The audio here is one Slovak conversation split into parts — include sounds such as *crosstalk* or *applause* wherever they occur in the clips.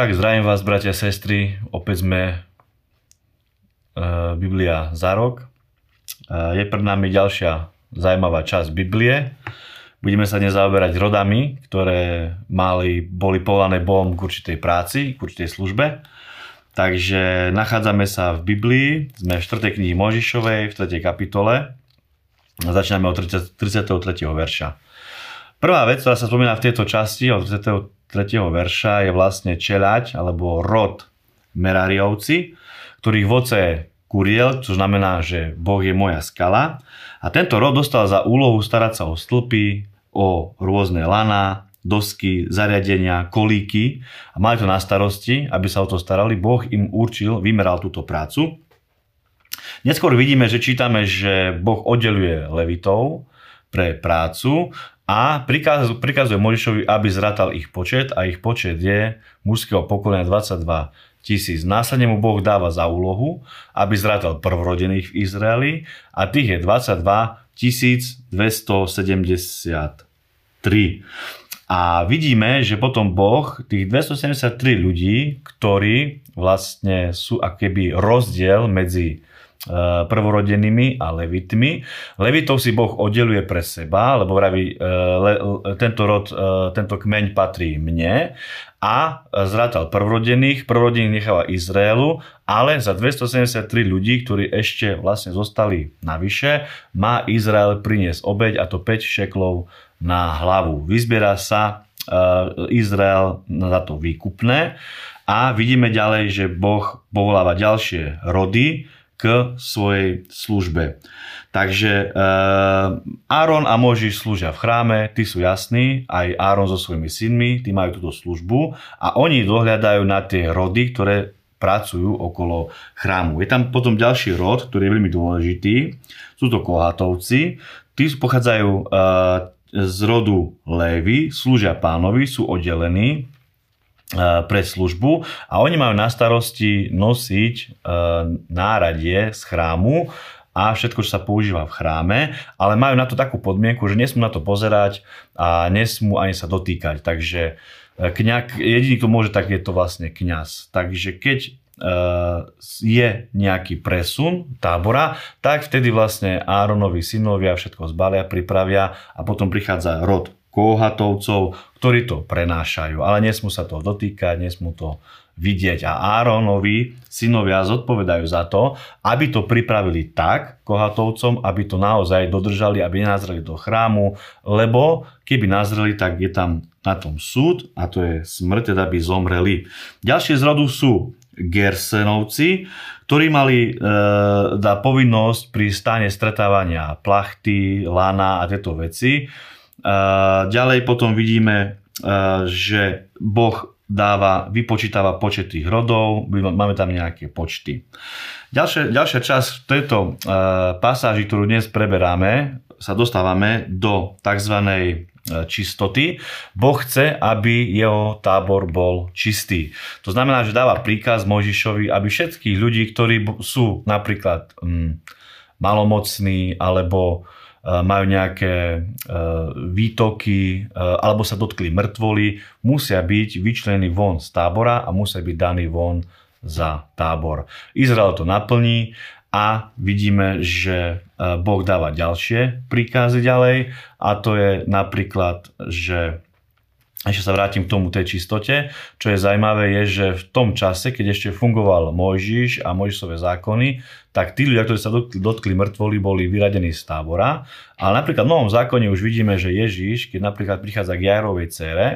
Tak zdravím vás, bratia a sestry. Opäť sme e, Biblia za rok. E, je pred nami ďalšia zaujímavá časť Biblie. Budeme sa dnes zaoberať rodami, ktoré mali, boli povolané Bohom k určitej práci, k určitej službe. Takže nachádzame sa v Biblii, sme v 4. knihy Možišovej, v 3. kapitole. Začíname od 33. verša. Prvá vec, ktorá sa spomína v tejto časti, od 33 verša je vlastne čeľať alebo rod Merariovci, ktorých voce Kuriel, čo znamená, že Boh je moja skala. A tento rod dostal za úlohu starať sa o stĺpy, o rôzne lana, dosky, zariadenia, kolíky a mali to na starosti, aby sa o to starali. Boh im určil, vymeral túto prácu. Neskôr vidíme, že čítame, že Boh oddeluje levitov pre prácu a prikazuje, prikazuje Mojžišovi, aby zratal ich počet a ich počet je mužského pokolenia 22 tisíc. Následne mu Boh dáva za úlohu, aby zratal prvorodených v Izraeli a tých je 22 273. A vidíme, že potom Boh tých 273 ľudí, ktorí vlastne sú akéby rozdiel medzi prvorodenými a levitmi. Levitov si Boh oddeluje pre seba, lebo vraví, eh, le, tento rod, eh, tento kmeň patrí mne a zrátal prvorodených, prvorodených necháva Izraelu, ale za 273 ľudí, ktorí ešte vlastne zostali navyše, má Izrael priniesť obeď a to 5 šeklov na hlavu. Vyzbiera sa Izrael za to výkupné a vidíme ďalej, že Boh povoláva ďalšie rody, k svojej službe. Takže e, Áron a Možiš slúžia v chráme, tí sú jasní, aj Áron so svojimi synmi, tí majú túto službu a oni dohľadajú na tie rody, ktoré pracujú okolo chrámu. Je tam potom ďalší rod, ktorý je veľmi dôležitý. Sú to kohatovci. Tí pochádzajú e, z rodu Lévy, slúžia pánovi, sú oddelení pre službu a oni majú na starosti nosiť e, náradie z chrámu a všetko, čo sa používa v chráme, ale majú na to takú podmienku, že nesmú na to pozerať a nesmú ani sa dotýkať. Takže e, kňak, jediný, kto môže, tak je to vlastne kňaz. Takže keď je nejaký presun tábora, tak vtedy vlastne Áronovi synovia všetko zbalia, pripravia a potom prichádza rod Kohatovcov, ktorí to prenášajú, ale nesmú sa to dotýkať, nesmú to vidieť. A Áronovi synovia zodpovedajú za to, aby to pripravili tak Kohatovcom, aby to naozaj dodržali, aby nenazreli do chrámu, lebo keby nazreli, tak je tam na tom súd a to je smrť, teda by zomreli. Ďalšie z rodu sú Gersenovci, ktorí mali e, da povinnosť pri stane stretávania plachty, lana a tieto veci Ďalej potom vidíme, že Boh dáva, vypočítava počet tých rodov, máme tam nejaké počty. Ďalšia, ďalšia časť tejto pasáži, ktorú dnes preberáme, sa dostávame do tzv. čistoty. Boh chce, aby jeho tábor bol čistý. To znamená, že dáva príkaz Možišovi, aby všetkých ľudí, ktorí sú napríklad hm, malomocní alebo majú nejaké e, výtoky e, alebo sa dotkli mŕtvoly, musia byť vyčlení von z tábora a musia byť daní von za tábor. Izrael to naplní a vidíme, že Boh dáva ďalšie príkazy ďalej a to je napríklad, že ešte sa vrátim k tomu tej čistote. Čo je zaujímavé je, že v tom čase, keď ešte fungoval Mojžiš a Mojžišové zákony, tak tí ľudia, ktorí sa dotkli, mŕtvoli, boli vyradení z tábora. Ale napríklad v Novom zákone už vidíme, že Ježiš, keď napríklad prichádza k Jairovej cére,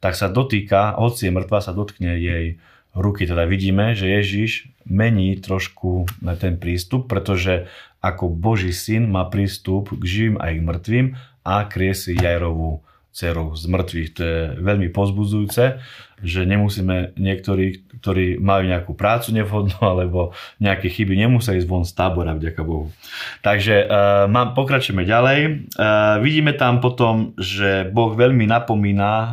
tak sa dotýka, hoci je mŕtva, sa dotkne jej ruky. Teda vidíme, že Ježiš mení trošku na ten prístup, pretože ako Boží syn má prístup k živým a k mŕtvým a kriesi Jairovú dcerou z mŕtvych. To je veľmi pozbudzujúce, že nemusíme niektorí, ktorí majú nejakú prácu nevhodnú *laughs* alebo nejaké chyby, nemusia ísť von z tábora, vďaka Bohu. Takže uh, mám, pokračujeme ďalej. Uh, vidíme tam potom, že Boh veľmi napomína, uh,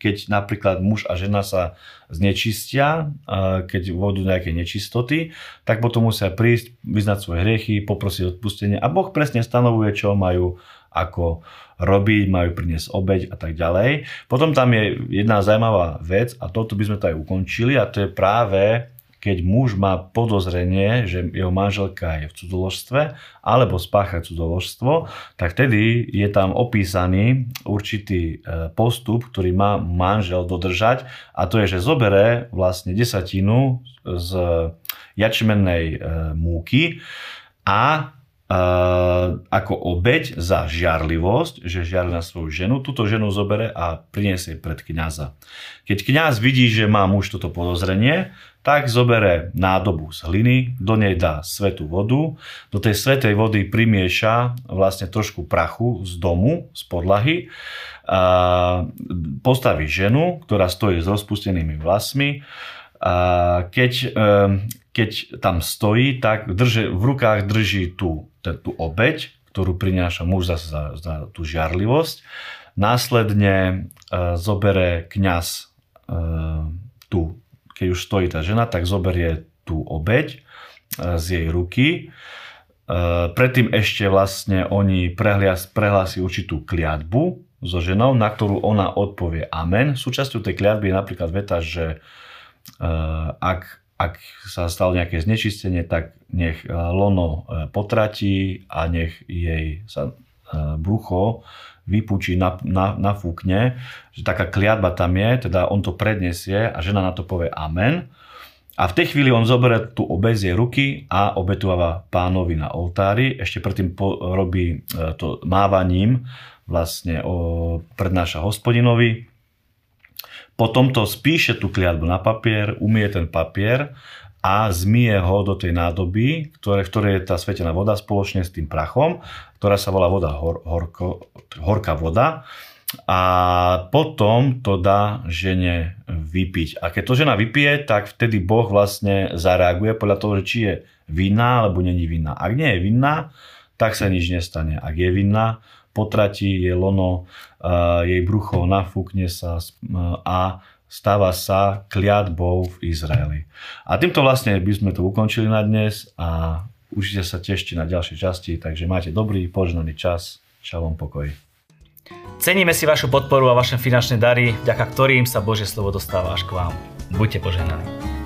keď napríklad muž a žena sa znečistia, uh, keď vodú nejaké nečistoty, tak potom musia prísť, vyznať svoje hriechy, poprosiť odpustenie a Boh presne stanovuje, čo majú ako robiť, majú priniesť obeď a tak ďalej. Potom tam je jedna zaujímavá vec a toto by sme to aj ukončili a to je práve keď muž má podozrenie, že jeho manželka je v cudzoložstve alebo spácha cudzoložstvo, tak tedy je tam opísaný určitý e, postup, ktorý má manžel dodržať a to je, že zobere vlastne desatinu z jačmennej e, múky a ako obeď za žiarlivosť, že žiarli na svoju ženu, túto ženu zobere a priniesie pred kňaza. Keď kňaz vidí, že má muž toto podozrenie, tak zobere nádobu z hliny, do nej dá svetú vodu, do tej svetej vody primieša vlastne trošku prachu z domu, z podlahy, a postaví ženu, ktorá stojí s rozpustenými vlasmi, keď, keď tam stojí, tak drže, v rukách drží tú, tú obeď, ktorú prináša muž za, za, za tú žiarlivosť. Následne e, zobere kňaz e, tú keď už stojí tá žena, tak zoberie tú obeď e, z jej ruky. Predtým ešte vlastne oni prehlási určitú kliatbu so ženou, na ktorú ona odpovie amen. Súčasťou tej kliatby je napríklad veta, že ak, ak sa stalo nejaké znečistenie, tak nech lono potratí a nech jej sa brucho vypúči, nafúkne, že taká kliatba tam je, teda on to predniesie a žena na to povie amen. A v tej chvíli on zoberie tú obezie ruky a obetuava pánovi na oltári. Ešte predtým po, robí to mávaním, vlastne o, prednáša hospodinovi. Potom to spíše tú kliatbu na papier, umie ten papier a zmie ho do tej nádoby, ktoré, v ktorej je tá svetená voda spoločne s tým prachom, ktorá sa volá voda hor, horko, horká voda a potom to dá žene vypiť. A keď to žena vypije, tak vtedy Boh vlastne zareaguje podľa toho, či je vinná alebo není vinná. Ak nie je vinná, tak sa nič nestane. Ak je vinná, potratí je lono, jej brucho nafúkne sa a stáva sa kliatbou v Izraeli. A týmto vlastne by sme to ukončili na dnes a užite sa tešte na ďalšie časti, takže máte dobrý, požnaný čas. Šalom pokoj. Ceníme si vašu podporu a vaše finančné dary, vďaka ktorým sa Božie slovo dostáva až k vám. Buďte požehnaní.